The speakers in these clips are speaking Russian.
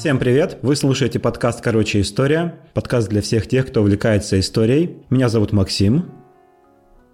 Всем привет! Вы слушаете подкаст «Короче, история». Подкаст для всех тех, кто увлекается историей. Меня зовут Максим.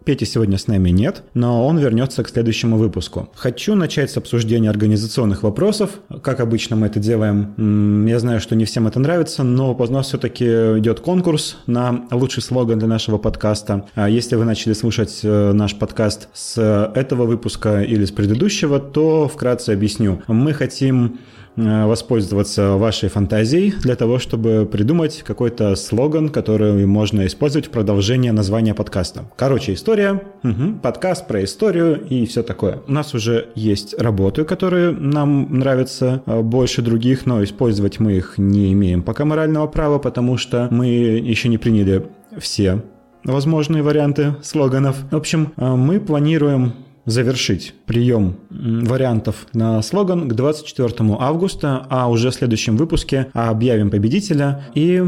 Пети сегодня с нами нет, но он вернется к следующему выпуску. Хочу начать с обсуждения организационных вопросов. Как обычно мы это делаем. Я знаю, что не всем это нравится, но у нас все-таки идет конкурс на лучший слоган для нашего подкаста. А если вы начали слушать э, наш подкаст с этого выпуска или с предыдущего, то вкратце объясню. Мы хотим воспользоваться вашей фантазией для того, чтобы придумать какой-то слоган, который можно использовать в продолжение названия подкаста. Короче, история, угу, подкаст про историю и все такое. У нас уже есть работы, которые нам нравятся э, больше других, но использовать мы их не имеем пока морального права, потому что мы еще не приняли все возможные варианты слоганов. В общем, э, мы планируем завершить прием вариантов на слоган к 24 августа, а уже в следующем выпуске объявим победителя и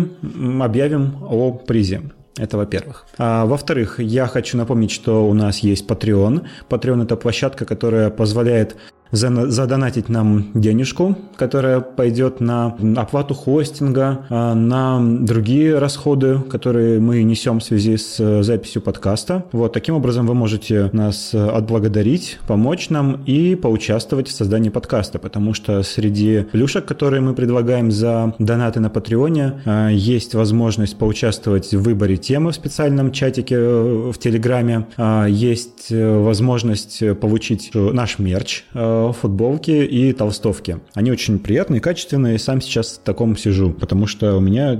объявим о призе. Это во-первых. А, во-вторых, я хочу напомнить, что у нас есть Patreon. Patreon – это площадка, которая позволяет задонатить нам денежку, которая пойдет на оплату хостинга, а, на другие расходы, которые мы несем в связи с э, записью подкаста. Вот таким образом вы можете нас отблагодарить, помочь нам и поучаствовать в создании подкаста, потому что среди плюшек, которые мы предлагаем за донаты на Патреоне, а, есть возможность поучаствовать в выборе темы в специальном чатике э, в Телеграме, а, есть э, возможность получить наш мерч футболки и толстовки. Они очень приятные, качественные. Сам сейчас в таком сижу, потому что у меня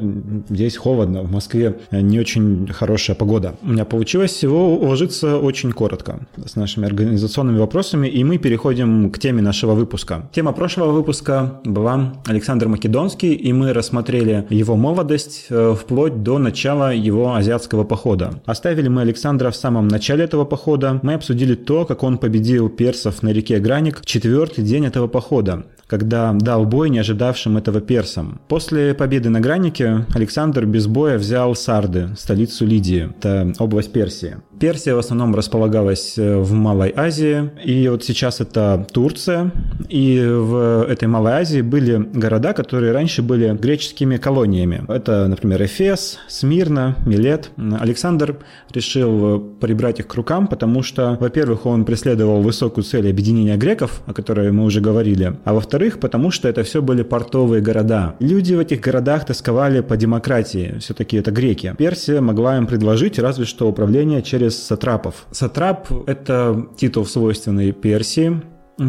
здесь холодно. В Москве не очень хорошая погода. У меня получилось всего уложиться очень коротко с нашими организационными вопросами, и мы переходим к теме нашего выпуска. Тема прошлого выпуска была Александр Македонский, и мы рассмотрели его молодость э, вплоть до начала его азиатского похода. Оставили мы Александра в самом начале этого похода. Мы обсудили то, как он победил персов на реке Граник четвертый день этого похода когда дал бой не ожидавшим этого персам. После победы на Гранике Александр без боя взял Сарды, столицу Лидии, это область Персии. Персия в основном располагалась э, в Малой Азии, и вот сейчас это Турция, и в этой Малой Азии были города, которые раньше были греческими колониями. Это, например, Эфес, Смирна, Милет. Александр решил прибрать их к рукам, потому что, во-первых, он преследовал высокую цель объединения греков, о которой мы уже говорили, а во-вторых, потому что это все были портовые города. Люди в этих городах тосковали по демократии, все-таки это греки. Персия могла им предложить разве что управление через сатрапов. Сатрап – это титул, свойственный Персии,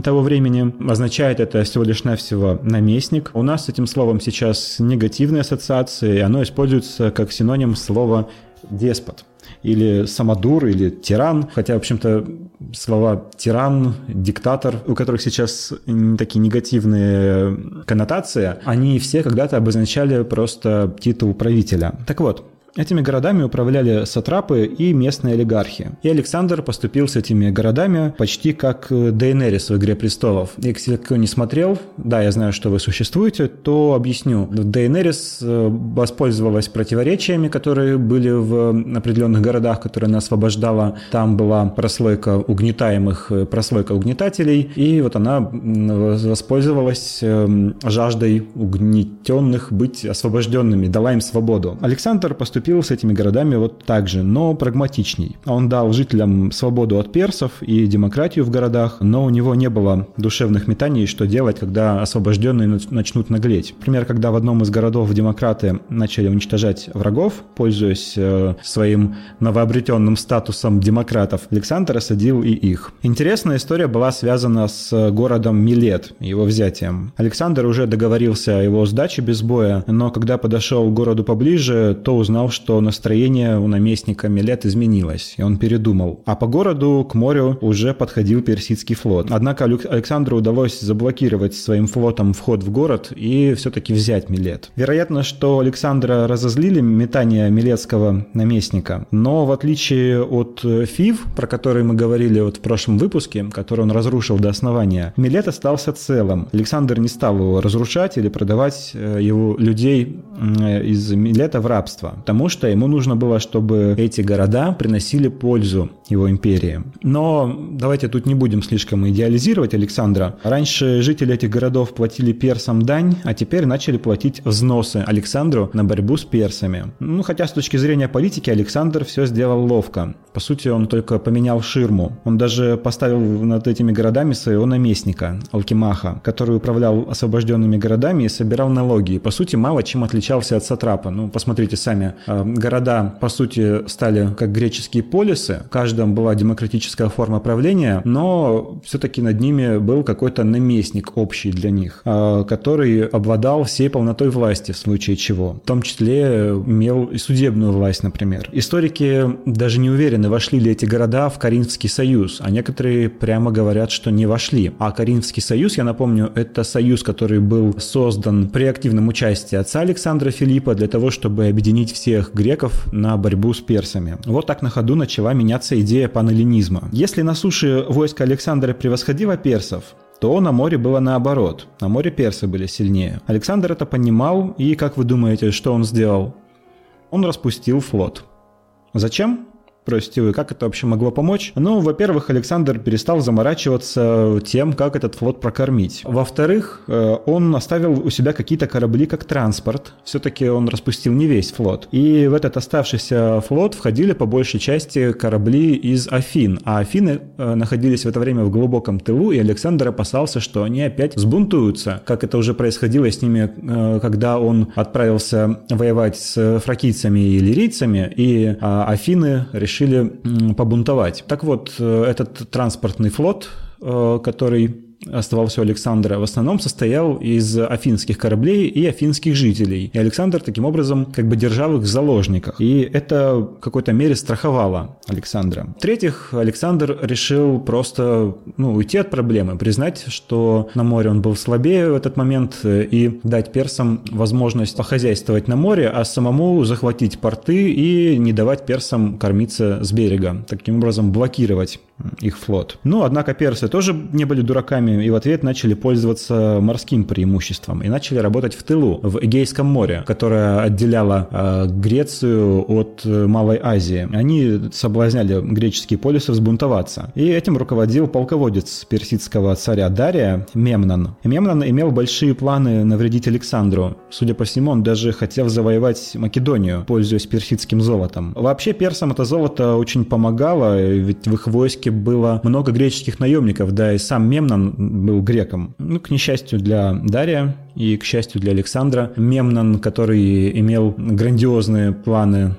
того времени. Означает это всего лишь навсего наместник. У нас с этим словом сейчас негативные ассоциации, и оно используется как синоним слова деспот или самодур, или тиран. Хотя, в общем-то, слова тиран, диктатор, у которых сейчас такие негативные коннотации, они все когда-то обозначали просто титул правителя. Так вот, Этими городами управляли сатрапы и местные олигархи. И Александр поступил с этими городами почти как Дейнерис в «Игре престолов». Если кто не смотрел, да, я знаю, что вы существуете, то объясню. Дейнерис э, воспользовалась противоречиями, которые были в определенных городах, которые она освобождала. Там была прослойка угнетаемых, э, прослойка угнетателей, и вот она воспользовалась жаждой угнетенных быть освобожденными, дала им свободу. Александр поступил поступил с этими городами вот так же, но прагматичней. Он дал жителям свободу от персов и демократию в городах, но у него не было душевных метаний, что делать, когда освобожденные начнут наглеть. Например, когда в одном из городов демократы начали уничтожать врагов, пользуясь э, своим новообретенным статусом демократов, Александр осадил и их. Интересная история была связана с городом Милет, его взятием. Александр уже договорился о его сдаче без боя, но когда подошел к городу поближе, то узнал, что настроение у наместника Милет изменилось, и он передумал. А по городу к морю уже подходил персидский флот. Однако Александру удалось заблокировать своим флотом вход в город и все-таки взять Милет. Вероятно, что Александра разозлили метания милетского наместника, но в отличие от Фив, про который мы говорили вот в прошлом выпуске, который он разрушил до основания, Милет остался целым. Александр не стал его разрушать или продавать э, его людей из Милета в рабство. Потому что ему нужно было, чтобы эти города приносили пользу его империи. Но давайте тут не будем слишком идеализировать Александра. Раньше жители этих городов платили персам дань, а теперь начали платить взносы Александру на борьбу с персами. Ну, хотя с точки зрения политики Александр все сделал ловко. По сути, он только поменял ширму. Он даже поставил над этими городами своего наместника, Алкимаха, который управлял освобожденными городами и собирал налоги. По сути, мало чем отличался от сатрапа. Ну, посмотрите сами. Э, города, по сути, стали как греческие полисы. В каждом была демократическая форма правления, но все-таки над ними был какой-то наместник общий для них, э, который обладал всей полнотой власти в случае чего. В том числе имел и судебную власть, например. Историки даже не уверены, вошли ли эти города в Каринфский союз, а некоторые прямо говорят, что не вошли. А Каринфский союз, я напомню, это союз, который был создан при активном участии отца Александра Филиппа для того, чтобы объединить всех греков на борьбу с персами. Вот так на ходу начала меняться идея панеллинизма. Если на суше войско Александра превосходило персов, то на море было наоборот. На море персы были сильнее. Александр это понимал, и как вы думаете, что он сделал? Он распустил флот. Зачем? Спросите вы, как это вообще могло помочь? Ну, во-первых, Александр перестал заморачиваться тем, как этот флот прокормить. Во-вторых, э, он оставил у себя какие-то корабли как транспорт. Все-таки он распустил не весь флот. И в этот оставшийся флот входили по большей части корабли из Афин. А Афины э, находились в это время в глубоком тылу, и Александр опасался, что они опять сбунтуются, как это уже происходило с ними, э, когда он отправился воевать с фракийцами и лирийцами, и Афины решили решили побунтовать. Так вот, э, этот транспортный флот, э, который оставался у Александра, в основном состоял из афинских кораблей и афинских жителей. И Александр таким образом как бы держал их в заложниках. И это в какой-то мере страховало Александра. В-третьих, Александр решил просто ну, уйти от проблемы, признать, что на море он был слабее в этот момент и дать персам возможность похозяйствовать на море, а самому захватить порты и не давать персам кормиться с берега. Таким образом блокировать их флот. Но, однако, персы тоже не были дураками и в ответ начали пользоваться морским преимуществом и начали работать в тылу, в Эгейском море, которое отделяло э, Грецию от э, Малой Азии. Они соблазняли греческие полисы взбунтоваться. И этим руководил полководец персидского царя Дария Мемнан. Мемнан имел большие планы навредить Александру. Судя по всему, он даже хотел завоевать Македонию, пользуясь персидским золотом. Вообще персам это золото очень помогало, ведь в их войске войске было много греческих наемников, да и сам Мемнон был греком. Ну, к несчастью для Дария и к счастью для Александра, Мемнон, который имел грандиозные планы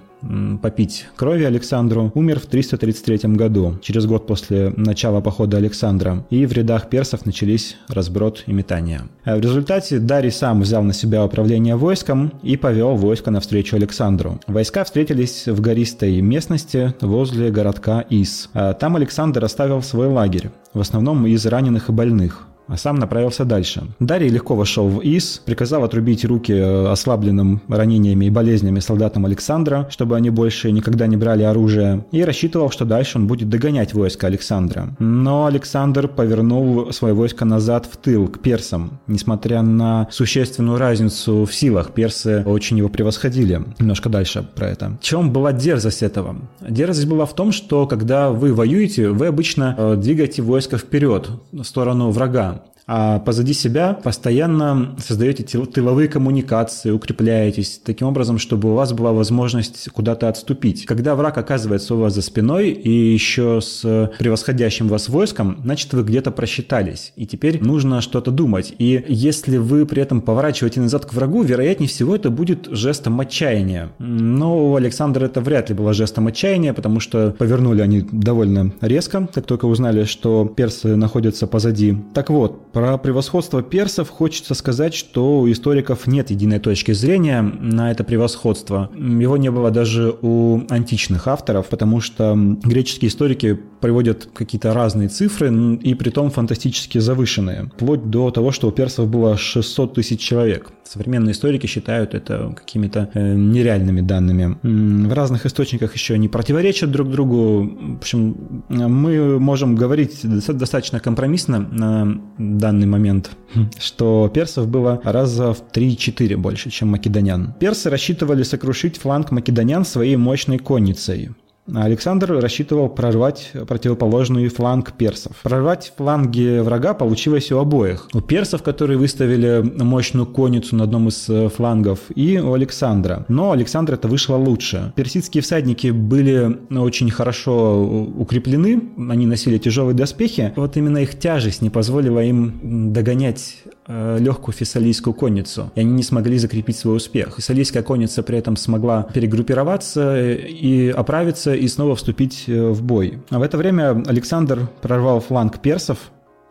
попить крови Александру, умер в 333 году, через год после начала похода Александра, и в рядах персов начались разброд и метания. А в результате Дарий сам взял на себя управление войском и повел войско навстречу Александру. Войска встретились в гористой местности возле городка Ис. А там Александр оставил свой лагерь, в основном из раненых и больных а сам направился дальше. Дарий легко вошел в ИС, приказал отрубить руки э, ослабленным ранениями и болезнями солдатам Александра, чтобы они больше никогда не брали оружие, и рассчитывал, что дальше он будет догонять войско Александра. Но Александр повернул свое войско назад в тыл, к персам. Несмотря на существенную разницу в силах, персы очень его превосходили. Немножко дальше про это. В чем была дерзость этого? Дерзость была в том, что когда вы воюете, вы обычно э, двигаете войско вперед, в сторону врага а позади себя постоянно создаете тыловые коммуникации, укрепляетесь таким образом, чтобы у вас была возможность куда-то отступить. Когда враг оказывается у вас за спиной и еще с превосходящим вас войском, значит вы где-то просчитались, и теперь нужно что-то думать. И если вы при этом поворачиваете назад к врагу, вероятнее всего это будет жестом отчаяния. Но у Александра это вряд ли было жестом отчаяния, потому что повернули они довольно резко, как только узнали, что персы находятся позади. Так вот, про превосходство персов хочется сказать, что у историков нет единой точки зрения на это превосходство. Его не было даже у античных авторов, потому что греческие историки приводят какие-то разные цифры, и при том фантастически завышенные. Вплоть до того, что у персов было 600 тысяч человек. Современные историки считают это какими-то э, нереальными данными. В разных источниках еще они противоречат друг другу. В общем, мы можем говорить достаточно компромиссно на данный момент, что персов было раза в 3-4 больше, чем македонян. Персы рассчитывали сокрушить фланг македонян своей мощной конницей. Александр рассчитывал прорвать противоположный фланг персов. Прорвать фланги врага получилось у обоих. У персов, которые выставили мощную конницу на одном из э, флангов, и у Александра. Но Александр это вышло лучше. Персидские всадники были очень хорошо укреплены, они носили тяжелые доспехи. Вот именно их тяжесть не позволила им догонять э, легкую фессалийскую конницу, и они не смогли закрепить свой успех. Фессалийская конница при этом смогла перегруппироваться и оправиться и снова вступить э, в бой. А в это время Александр прорвал фланг персов,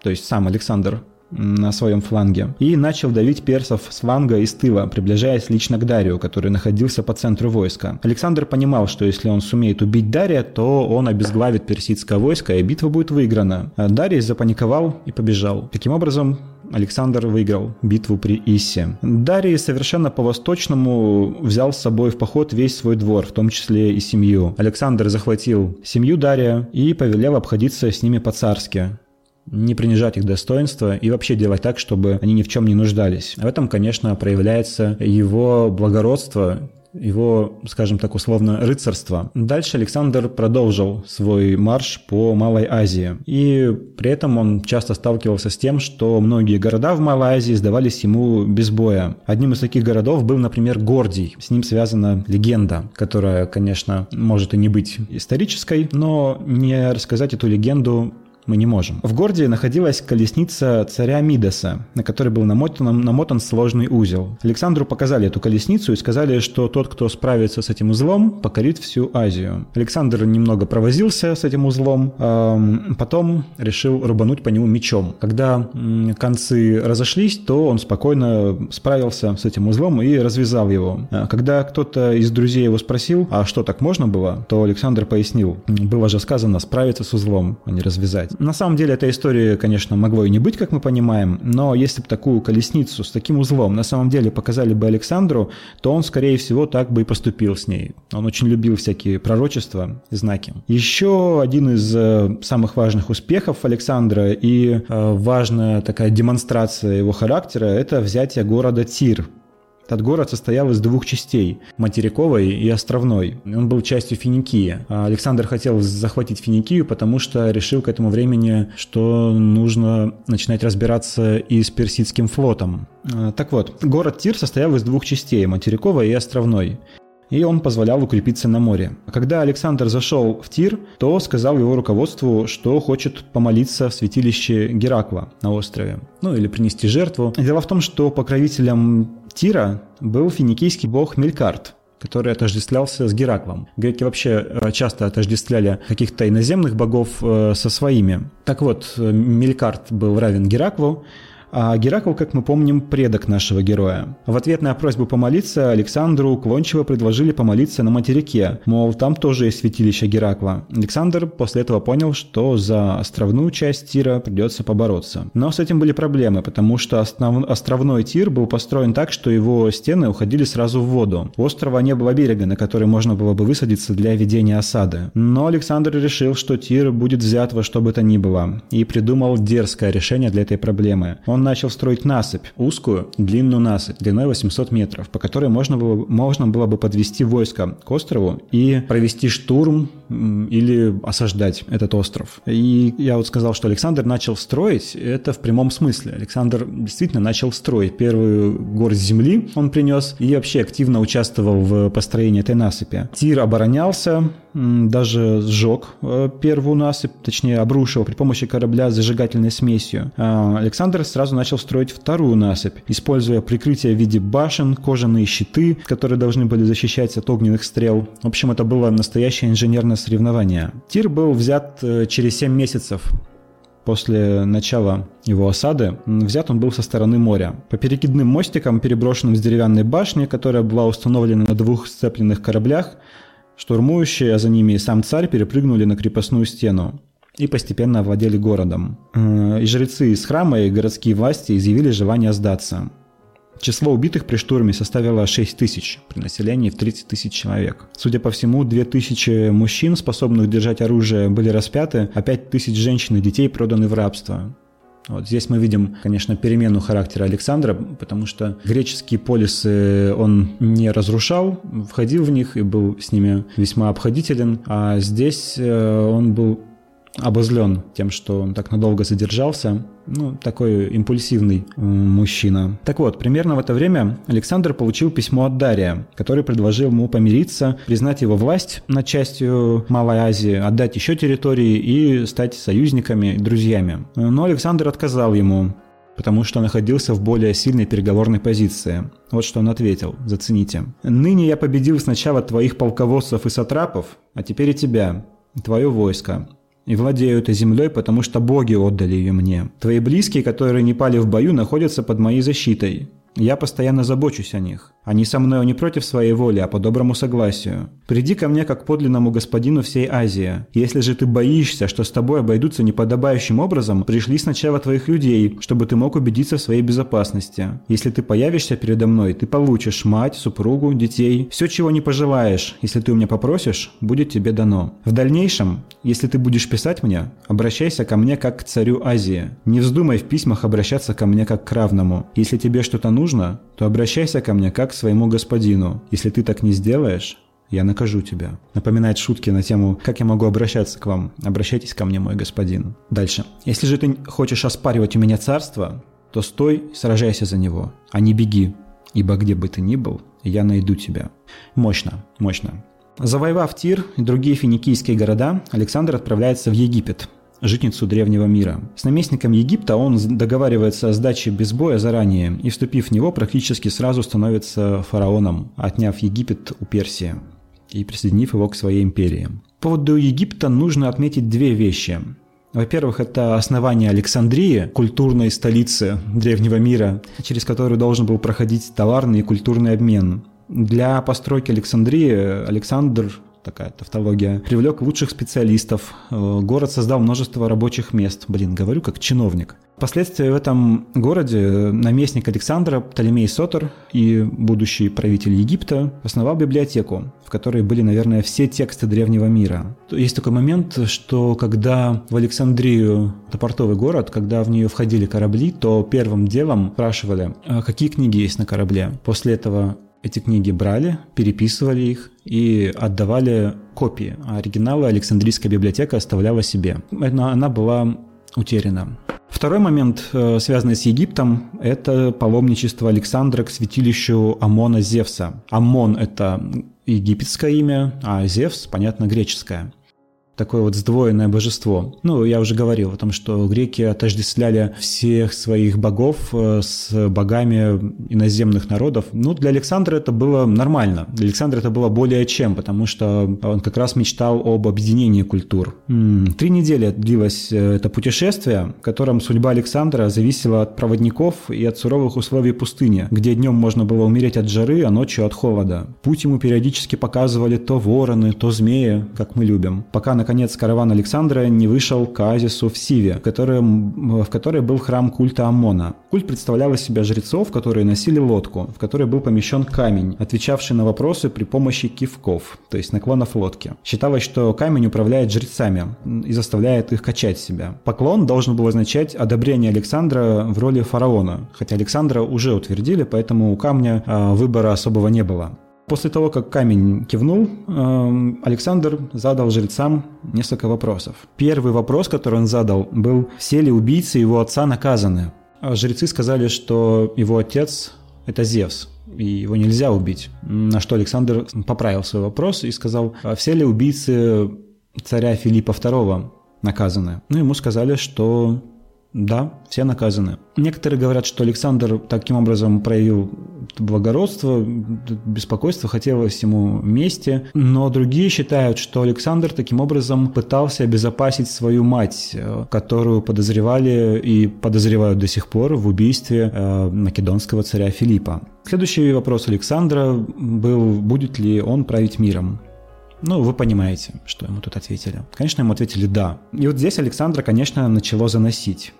то есть сам Александр на своем фланге и начал давить персов с фланга и с тыла, приближаясь лично к Дарию, который находился по центру войска. Александр понимал, что если он сумеет убить Дария, то он обезглавит персидское войско, и битва будет выиграна. А Дарий запаниковал и побежал. Таким образом, Александр выиграл битву при Иссе. Дарий совершенно по-восточному взял с собой в поход весь свой двор, в том числе и семью. Александр захватил семью Дария и повелел обходиться с ними по-царски не принижать их достоинство и вообще делать так, чтобы они ни в чем не нуждались. В этом, конечно, проявляется его благородство, его, скажем так, условно, рыцарство. Дальше Александр продолжил свой марш по Малой Азии. И при этом он часто сталкивался с тем, что многие города в Малой Азии сдавались ему без боя. Одним из таких городов был, например, Гордий. С ним связана легенда, которая, конечно, может и не быть исторической, но не рассказать эту легенду мы не можем. В городе находилась колесница царя Мидаса, на которой был намотан, намотан сложный узел. Александру показали эту колесницу и сказали, что тот, кто справится с этим узлом, покорит всю Азию. Александр немного провозился с этим узлом, эм, потом решил рубануть по нему мечом. Когда э, концы разошлись, то он спокойно справился с этим узлом и развязал его. А когда кто-то из друзей его спросил, а что так можно было, то Александр пояснил, было же сказано справиться с узлом, а не развязать. На самом деле эта история, конечно, могло и не быть, как мы понимаем, но если бы такую колесницу с таким узлом на самом деле показали бы Александру, то он, скорее всего, так бы и поступил с ней. Он очень любил всякие пророчества и знаки. Еще один из э, самых важных успехов Александра и э, важная такая демонстрация его характера – это взятие города Тир этот город состоял из двух частей – материковой и островной. Он был частью Финикии. А Александр хотел захватить Финикию, потому что решил к этому времени, что нужно начинать разбираться и с персидским флотом. А, так вот, город Тир состоял из двух частей – материковой и островной и он позволял укрепиться на море. А когда Александр зашел в Тир, то сказал его руководству, что хочет помолиться в святилище Геракла на острове, ну или принести жертву. Дело в том, что покровителем Тира был финикийский бог Мелькарт, который отождествлялся с Гераклом. Греки вообще э, часто отождествляли каких-то иноземных богов э, со своими. Так вот, э, Мелькарт был равен Гераклу, а Геракл, как мы помним, предок нашего героя. В ответ на просьбу помолиться Александру уклончиво предложили помолиться на материке, мол, там тоже есть святилище Геракла. Александр после этого понял, что за островную часть Тира придется побороться. Но с этим были проблемы, потому что основ... островной Тир был построен так, что его стены уходили сразу в воду. У острова не было берега, на который можно было бы высадиться для ведения осады. Но Александр решил, что Тир будет взят во что бы то ни было, и придумал дерзкое решение для этой проблемы. Он он начал строить насыпь, узкую, длинную насыпь, длиной 800 метров, по которой можно было, можно было бы подвести войско к острову и провести штурм или осаждать этот остров. И я вот сказал, что Александр начал строить, это в прямом смысле. Александр действительно начал строить. Первый горсть земли он принес и вообще активно участвовал в построении этой насыпи. Тир оборонялся, даже сжег э, первую насыпь, точнее обрушил при помощи корабля с зажигательной смесью. А Александр сразу начал строить вторую насыпь, используя прикрытие в виде башен, кожаные щиты, которые должны были защищать от огненных стрел. В общем, это было настоящее инженерное соревнование. Тир был взят э, через 7 месяцев после начала его осады, взят он был со стороны моря. По перекидным мостикам, переброшенным с деревянной башни, которая была установлена на двух сцепленных кораблях, Штурмующие, а за ними и сам царь перепрыгнули на крепостную стену и постепенно овладели городом. Э, и жрецы из храма и городские власти изъявили желание сдаться. Число убитых при штурме составило 6 тысяч, при населении в 30 тысяч человек. Судя по всему, 2 тысячи мужчин, способных держать оружие, были распяты, а 5 тысяч женщин и детей проданы в рабство. Вот здесь мы видим, конечно, перемену характера Александра, потому что греческие полисы он не разрушал, входил в них и был с ними весьма обходителен, а здесь э, он был обозлен тем, что он так надолго задержался. Ну, такой импульсивный мужчина. Так вот, примерно в это время Александр получил письмо от Дария, который предложил ему помириться, признать его власть над частью Малой Азии, отдать еще территории и стать союзниками, друзьями. Но Александр отказал ему, потому что находился в более сильной переговорной позиции. Вот что он ответил, зацените. «Ныне я победил сначала твоих полководцев и сатрапов, а теперь и тебя, твое войско и владею этой землей, потому что боги отдали ее мне. Твои близкие, которые не пали в бою, находятся под моей защитой. Я постоянно забочусь о них. Они со мною не против своей воли, а по доброму согласию. Приди ко мне как подлинному господину всей Азии. Если же ты боишься, что с тобой обойдутся неподобающим образом, пришли сначала твоих людей, чтобы ты мог убедиться в своей безопасности. Если ты появишься передо мной, ты получишь мать, супругу, детей. Все, чего не пожелаешь, если ты у меня попросишь, будет тебе дано. В дальнейшем, если ты будешь писать мне, обращайся ко мне как к царю Азии. Не вздумай в письмах обращаться ко мне как к равному. Если тебе что-то нужно, то обращайся ко мне как к своему господину. Если ты так не сделаешь, я накажу тебя. Напоминает шутки на тему «Как я могу обращаться к вам?» Обращайтесь ко мне, мой господин. Дальше. Если же ты хочешь оспаривать у меня царство, то стой сражайся за него, а не беги, ибо где бы ты ни был, я найду тебя. Мощно, мощно. Завоевав Тир и другие финикийские города, Александр отправляется в Египет, житницу древнего мира. С наместником Египта он договаривается о сдаче без боя заранее и, вступив в него, практически сразу становится фараоном, отняв Египет у Персии и присоединив его к своей империи. По поводу Египта нужно отметить две вещи. Во-первых, это основание Александрии, культурной столицы древнего мира, через которую должен был проходить товарный и культурный обмен. Для постройки Александрии Александр такая тавтология, привлек лучших специалистов, э, город создал множество рабочих мест. Блин, говорю как чиновник. Впоследствии в этом городе наместник Александра Птолемей Сотор и будущий правитель Египта основал библиотеку, в которой были, наверное, все тексты древнего мира. Есть такой момент, что когда в Александрию, это портовый город, когда в нее входили корабли, то первым делом спрашивали, «А какие книги есть на корабле. После этого эти книги брали, переписывали их и отдавали копии, а оригиналы Александрийская библиотека оставляла себе. Она была утеряна. Второй момент, э, связанный с Египтом, это паломничество Александра к святилищу Амона Зевса. Амон – это египетское имя, а Зевс, понятно, греческое такое вот сдвоенное божество. Ну, я уже говорил о том, что греки отождествляли всех своих богов э, с богами иноземных народов. Ну, для Александра это было нормально. Для Александра это было более чем, потому что он как раз мечтал об объединении культур. Три недели длилось э, это путешествие, в котором судьба Александра зависела от проводников и от суровых условий пустыни, где днем можно было умереть от жары, а ночью от холода. Путь ему периодически показывали то вороны, то змеи, как мы любим, пока на наконец, караван Александра не вышел к оазису в Сиве, в котором, в которой был храм культа Амона. Культ представлял из себя жрецов, которые носили лодку, в которой был помещен камень, отвечавший на вопросы при помощи кивков, то есть наклонов лодки. Считалось, что камень управляет жрецами и заставляет их качать себя. Поклон должен был означать одобрение Александра в роли фараона, хотя Александра уже утвердили, поэтому у камня а, выбора особого не было. После того, как камень кивнул, эм, Александр задал жрецам несколько вопросов. Первый вопрос, который он задал, был, все ли убийцы его отца наказаны? А жрецы сказали, что его отец – это Зевс, и его нельзя убить. На что Александр поправил свой вопрос и сказал, а все ли убийцы царя Филиппа II наказаны? Ну, ему сказали, что да, все наказаны. Некоторые говорят, что Александр таким образом проявил благородство, беспокойство, хотелось ему мести, но другие считают, что Александр таким образом пытался обезопасить свою мать, э, которую подозревали и подозревают до сих пор в убийстве э, македонского царя Филиппа. Следующий вопрос Александра был, будет ли он править миром. Ну, вы понимаете, что ему тут ответили. Конечно, ему ответили «да». И вот здесь Александра, конечно, начало заносить.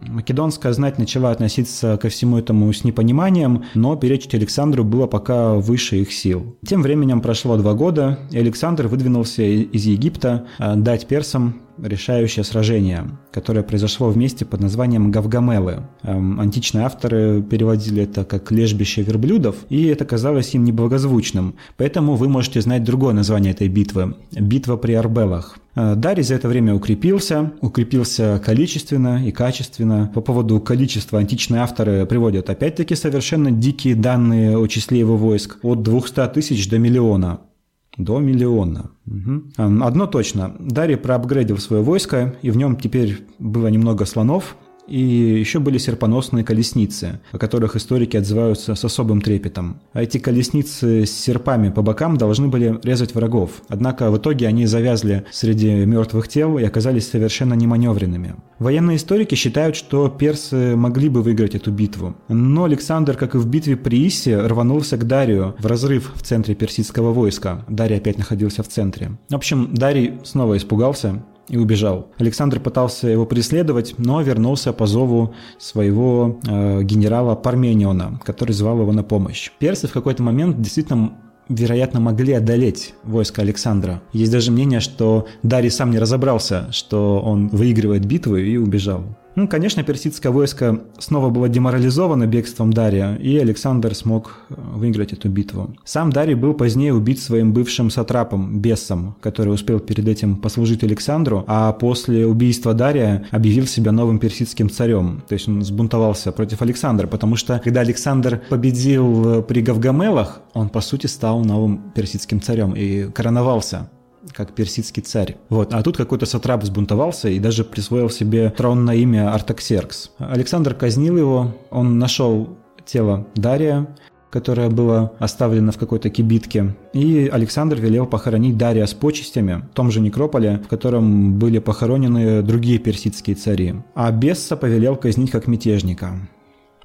Македонская знать начала относиться ко всему этому с непониманием, но перечить Александру было пока выше их сил. Тем временем прошло два года, и Александр выдвинулся из Египта э, дать персам решающее сражение, которое произошло в месте под названием Гавгамелы. Эм, античные авторы переводили это как «лежбище верблюдов», и это казалось им неблагозвучным. Поэтому вы можете знать другое название этой битвы – «Битва при Арбелах». Э, Дарий за это время укрепился, укрепился количественно и качественно. По поводу количества античные авторы приводят опять-таки совершенно дикие данные о числе его войск – от 200 тысяч до миллиона. До миллиона. Угу. Одно точно. Дарий проапгрейдил свое войско, и в нем теперь было немного слонов, и еще были серпоносные колесницы, о которых историки отзываются с особым трепетом. А эти колесницы с серпами по бокам должны были резать врагов. Однако в итоге они завязли среди мертвых тел и оказались совершенно неманевренными. Военные историки считают, что персы могли бы выиграть эту битву. Но Александр, как и в битве при Исе, рванулся к Дарию в разрыв в центре персидского войска. Дарий опять находился в центре. В общем, Дарий снова испугался и убежал. Александр пытался его преследовать, но вернулся по зову своего э, генерала Пармениона, который звал его на помощь. Персы в какой-то момент действительно вероятно, могли одолеть войско Александра. Есть даже мнение, что Дарий сам не разобрался, что он выигрывает битву и убежал. Ну, конечно, персидское войско снова было деморализовано бегством Дария, и Александр смог э, выиграть эту битву. Сам Дарий был позднее убит своим бывшим сатрапом Бессом, который успел перед этим послужить Александру, а после убийства Дария объявил себя новым персидским царем. То есть он сбунтовался против Александра, потому что когда Александр победил при Гавгамелах, он, по сути, стал новым персидским царем и короновался как персидский царь. Вот. А тут какой-то сатрап взбунтовался и даже присвоил себе трон на имя Артаксеркс. Александр казнил его, он нашел тело Дария, которое было оставлено в какой-то кибитке. И Александр велел похоронить Дария с почестями в том же некрополе, в котором были похоронены другие персидские цари. А Бесса повелел казнить как мятежника.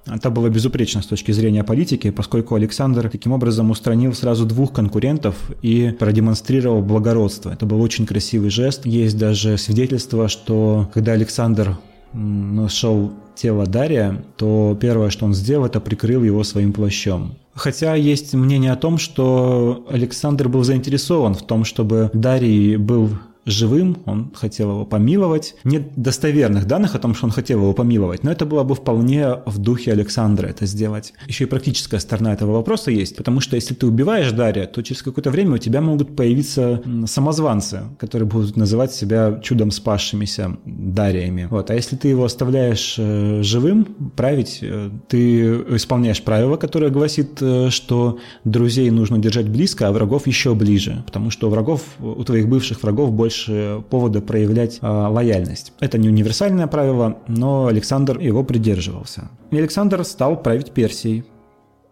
Это было безупречно с точки зрения политики, поскольку Александр таким образом устранил сразу двух конкурентов и продемонстрировал благородство. Это был очень красивый жест. Есть даже свидетельство, что когда Александр нашел тело Дария, то первое, что он сделал, это прикрыл его своим плащом. Хотя есть мнение о том, что Александр был заинтересован в том, чтобы Дарий был живым, он хотел его помиловать. Нет достоверных данных о том, что он хотел его помиловать, но это было бы вполне в духе Александра это сделать. Еще и практическая сторона этого вопроса есть, потому что если ты убиваешь Дарья, то через какое-то время у тебя могут появиться самозванцы, которые будут называть себя чудом спасшимися Дариями. Вот. А если ты его оставляешь э, живым, править, э, ты исполняешь правило, которое гласит, э, что друзей нужно держать близко, а врагов еще ближе, потому что у врагов, у твоих бывших врагов больше повода проявлять э, лояльность. Это не универсальное правило, но Александр его придерживался. И Александр стал править Персией.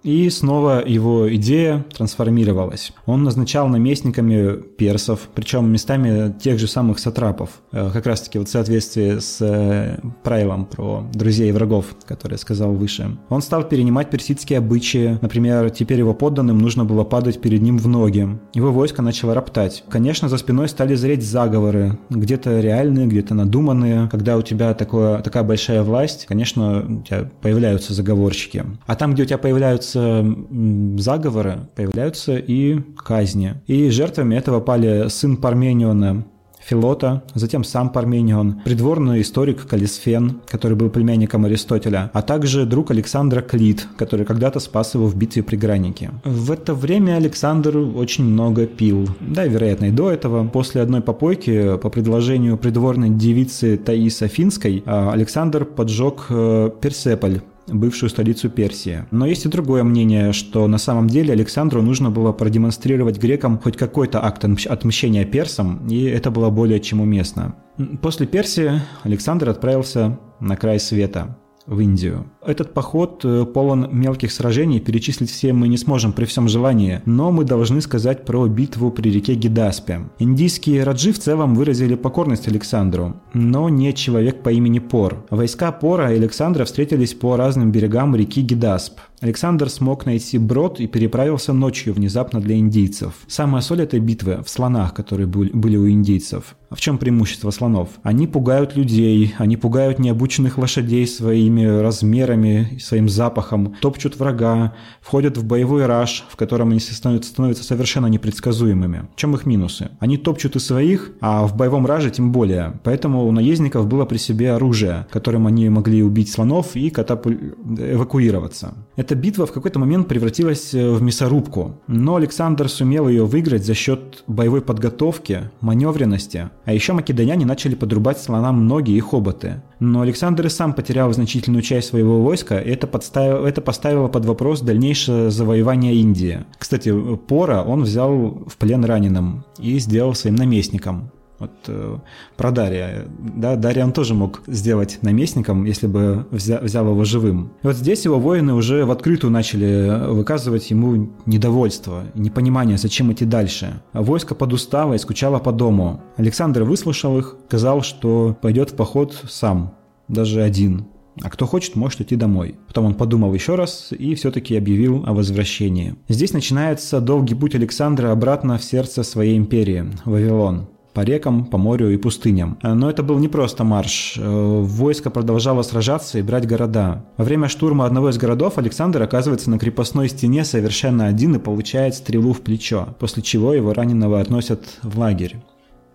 И снова его идея трансформировалась. Он назначал наместниками персов, причем местами тех же самых сатрапов. Э, как раз таки вот в соответствии с э, правилом про друзей и врагов, который я сказал выше. Он стал перенимать персидские обычаи. Например, теперь его подданным нужно было падать перед ним в ноги. Его войско начало роптать. Конечно, за спиной стали зреть заговоры. Где-то реальные, где-то надуманные. Когда у тебя такое, такая большая власть, конечно, у тебя появляются заговорщики. А там, где у тебя появляются появляются заговоры, появляются и казни. И жертвами этого пали сын Пармениона Филота, затем сам Парменион, придворный историк Калисфен, который был племянником Аристотеля, а также друг Александра Клит, который когда-то спас его в битве при Гранике. В это время Александр очень много пил. Да, вероятно, и до этого. После одной попойки, по предложению придворной девицы Таиса Финской, а, Александр поджег э, Персеполь, бывшую столицу Персии. Но есть и другое мнение, что на самом деле Александру нужно было продемонстрировать грекам хоть какой-то акт отмщения персам, и это было более чем уместно. После Персии Александр отправился на край света в Индию. Этот поход э, полон мелких сражений, перечислить все мы не сможем при всем желании, но мы должны сказать про битву при реке Гидаспе. Индийские раджи в целом выразили покорность Александру, но не человек по имени Пор. Войска Пора и Александра встретились по разным берегам реки Гидасп. Александр смог найти брод и переправился ночью внезапно для индийцев. Самая соль этой битвы в слонах, которые были у индийцев. А в чем преимущество слонов? Они пугают людей, они пугают необученных лошадей своими размерами, своим запахом, топчут врага, входят в боевой раж, в котором они становятся совершенно непредсказуемыми. В чем их минусы? Они топчут и своих, а в боевом раже тем более. Поэтому у наездников было при себе оружие, которым они могли убить слонов и эвакуироваться. Эта битва в какой-то момент превратилась в мясорубку, но Александр сумел ее выиграть за счет боевой подготовки, маневренности, а еще македоняне начали подрубать слонам ноги и хоботы. Но Александр и сам потерял значительную часть своего войска, и это, подставило, это поставило под вопрос дальнейшее завоевание Индии. Кстати, Пора он взял в плен раненым и сделал своим наместником. Вот э, про Дария. Да, Дария он тоже мог сделать наместником, если бы взя, взял его живым. И вот здесь его воины уже в открытую начали выказывать ему недовольство, непонимание, зачем идти дальше. Войско подустало и скучало по дому. Александр выслушал их, сказал, что пойдет в поход сам, даже один. А кто хочет, может идти домой. Потом он подумал еще раз и все-таки объявил о возвращении. Здесь начинается долгий путь Александра обратно в сердце своей империи, Вавилон по рекам, по морю и пустыням. Но это был не просто марш. Э, войско продолжало сражаться и брать города. Во время штурма одного из городов Александр оказывается на крепостной стене совершенно один и получает стрелу в плечо, после чего его раненого относят в лагерь.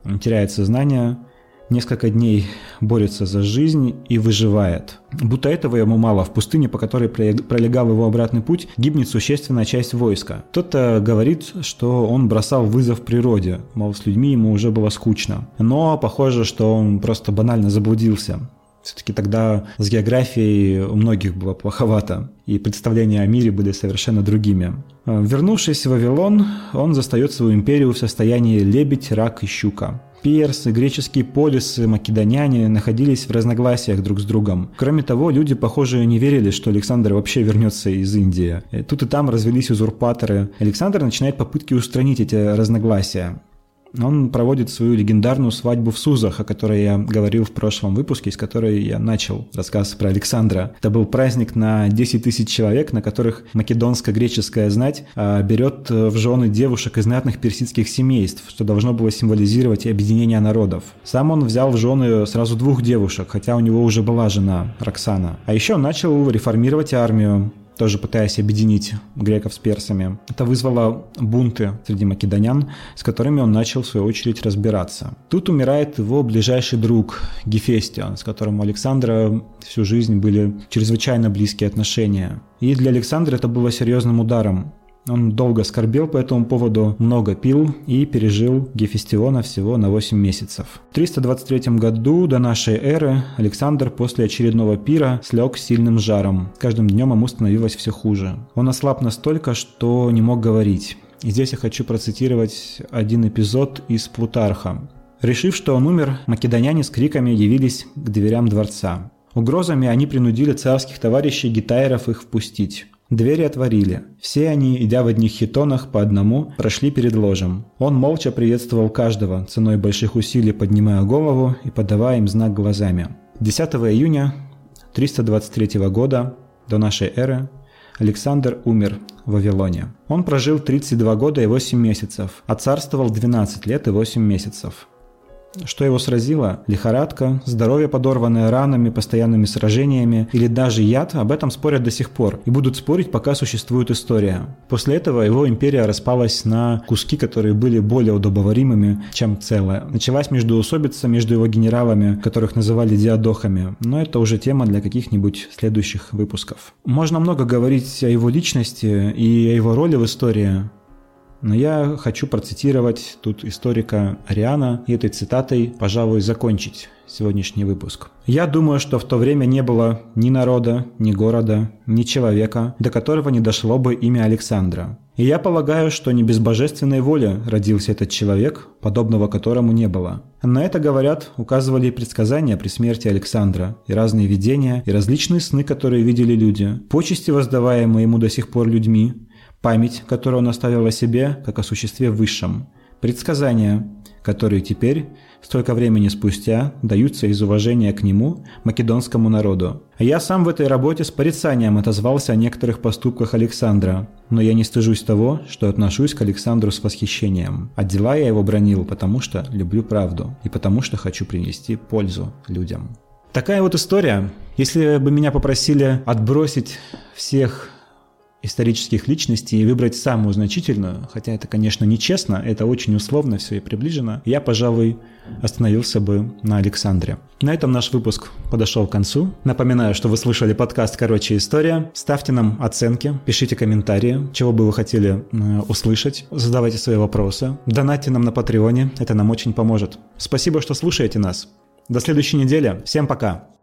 Он теряет сознание, несколько дней борется за жизнь и выживает. Будто этого ему мало. В пустыне, по которой пролегал его обратный путь, гибнет существенная часть войска. Кто-то говорит, что он бросал вызов природе, мол, с людьми ему уже было скучно. Но похоже, что он просто банально заблудился. Все-таки тогда с географией у многих было плоховато, и представления о мире были совершенно другими. Вернувшись в Вавилон, он застает свою империю в состоянии лебедь, рак и щука. Персы, греческие полисы, македоняне находились в разногласиях друг с другом. Кроме того, люди, похоже, не верили, что Александр вообще вернется из Индии. Тут и там развелись узурпаторы. Александр начинает попытки устранить эти разногласия он проводит свою легендарную свадьбу в Сузах, о которой я говорил в прошлом выпуске, с которой я начал рассказ про Александра. Это был праздник на 10 тысяч человек, на которых македонско-греческая знать а, берет э, в жены девушек из знатных персидских семейств, что должно было символизировать объединение народов. Сам он взял в жены сразу двух девушек, хотя у него уже была жена, Роксана. А еще он начал реформировать армию, тоже пытаясь объединить греков с персами. Это вызвало бунты среди македонян, с которыми он начал в свою очередь разбираться. Тут умирает его ближайший друг Гефестион, с которым у Александра всю жизнь были чрезвычайно близкие отношения. И для Александра это было серьезным ударом. Он долго скорбел по этому поводу, много пил и пережил Гефестиона всего на 8 месяцев. В 323 году до нашей эры Александр после очередного пира слег сильным жаром. С каждым днем ему становилось все хуже. Он ослаб настолько, что не мог говорить. И здесь я хочу процитировать один эпизод из Плутарха. Решив, что он умер, македоняне с криками явились к дверям дворца. Угрозами они принудили царских товарищей гитайров их впустить. Двери отворили. Все они, идя в одних хитонах по одному, прошли перед ложем. Он молча приветствовал каждого, ценой больших усилий поднимая голову и подавая им знак глазами. 10 июня 323 года до нашей эры Александр умер в Вавилоне. Он прожил 32 года и 8 месяцев, а царствовал 12 лет и 8 месяцев. Что его сразило? Лихорадка, здоровье, подорванное ранами, постоянными сражениями или даже яд, об этом спорят до сих пор и будут спорить, пока существует история. После этого его империя распалась на куски, которые были более удобоваримыми, чем целое. Началась междуусобица между его генералами, которых называли диадохами, но это уже тема для каких-нибудь следующих выпусков. Можно много говорить о его личности и о его роли в истории, но я хочу процитировать тут историка Ариана и этой цитатой, пожалуй, закончить сегодняшний выпуск. Я думаю, что в то время не было ни народа, ни города, ни человека, до которого не дошло бы имя Александра. И я полагаю, что не без божественной воли родился этот человек, подобного которому не было. На это, говорят, указывали и предсказания при смерти Александра, и разные видения, и различные сны, которые видели люди, почести, воздаваемые ему до сих пор людьми, память, которую он оставил о себе, как о существе высшем, предсказания, которые теперь, столько времени спустя, даются из уважения к нему, македонскому народу. А я сам в этой работе с порицанием отозвался о некоторых поступках Александра, но я не стыжусь того, что отношусь к Александру с восхищением. А дела я его бронил, потому что люблю правду и потому что хочу принести пользу людям. Такая вот история. Если бы меня попросили отбросить всех исторических личностей и выбрать самую значительную, хотя это, конечно, нечестно, это очень условно все и приближено, я, пожалуй, остановился бы на Александре. На этом наш выпуск подошел к концу. Напоминаю, что вы слышали подкаст «Короче, история». Ставьте нам оценки, пишите комментарии, чего бы вы хотели э, услышать, задавайте свои вопросы, донатьте нам на Патреоне, это нам очень поможет. Спасибо, что слушаете нас. До следующей недели. Всем пока.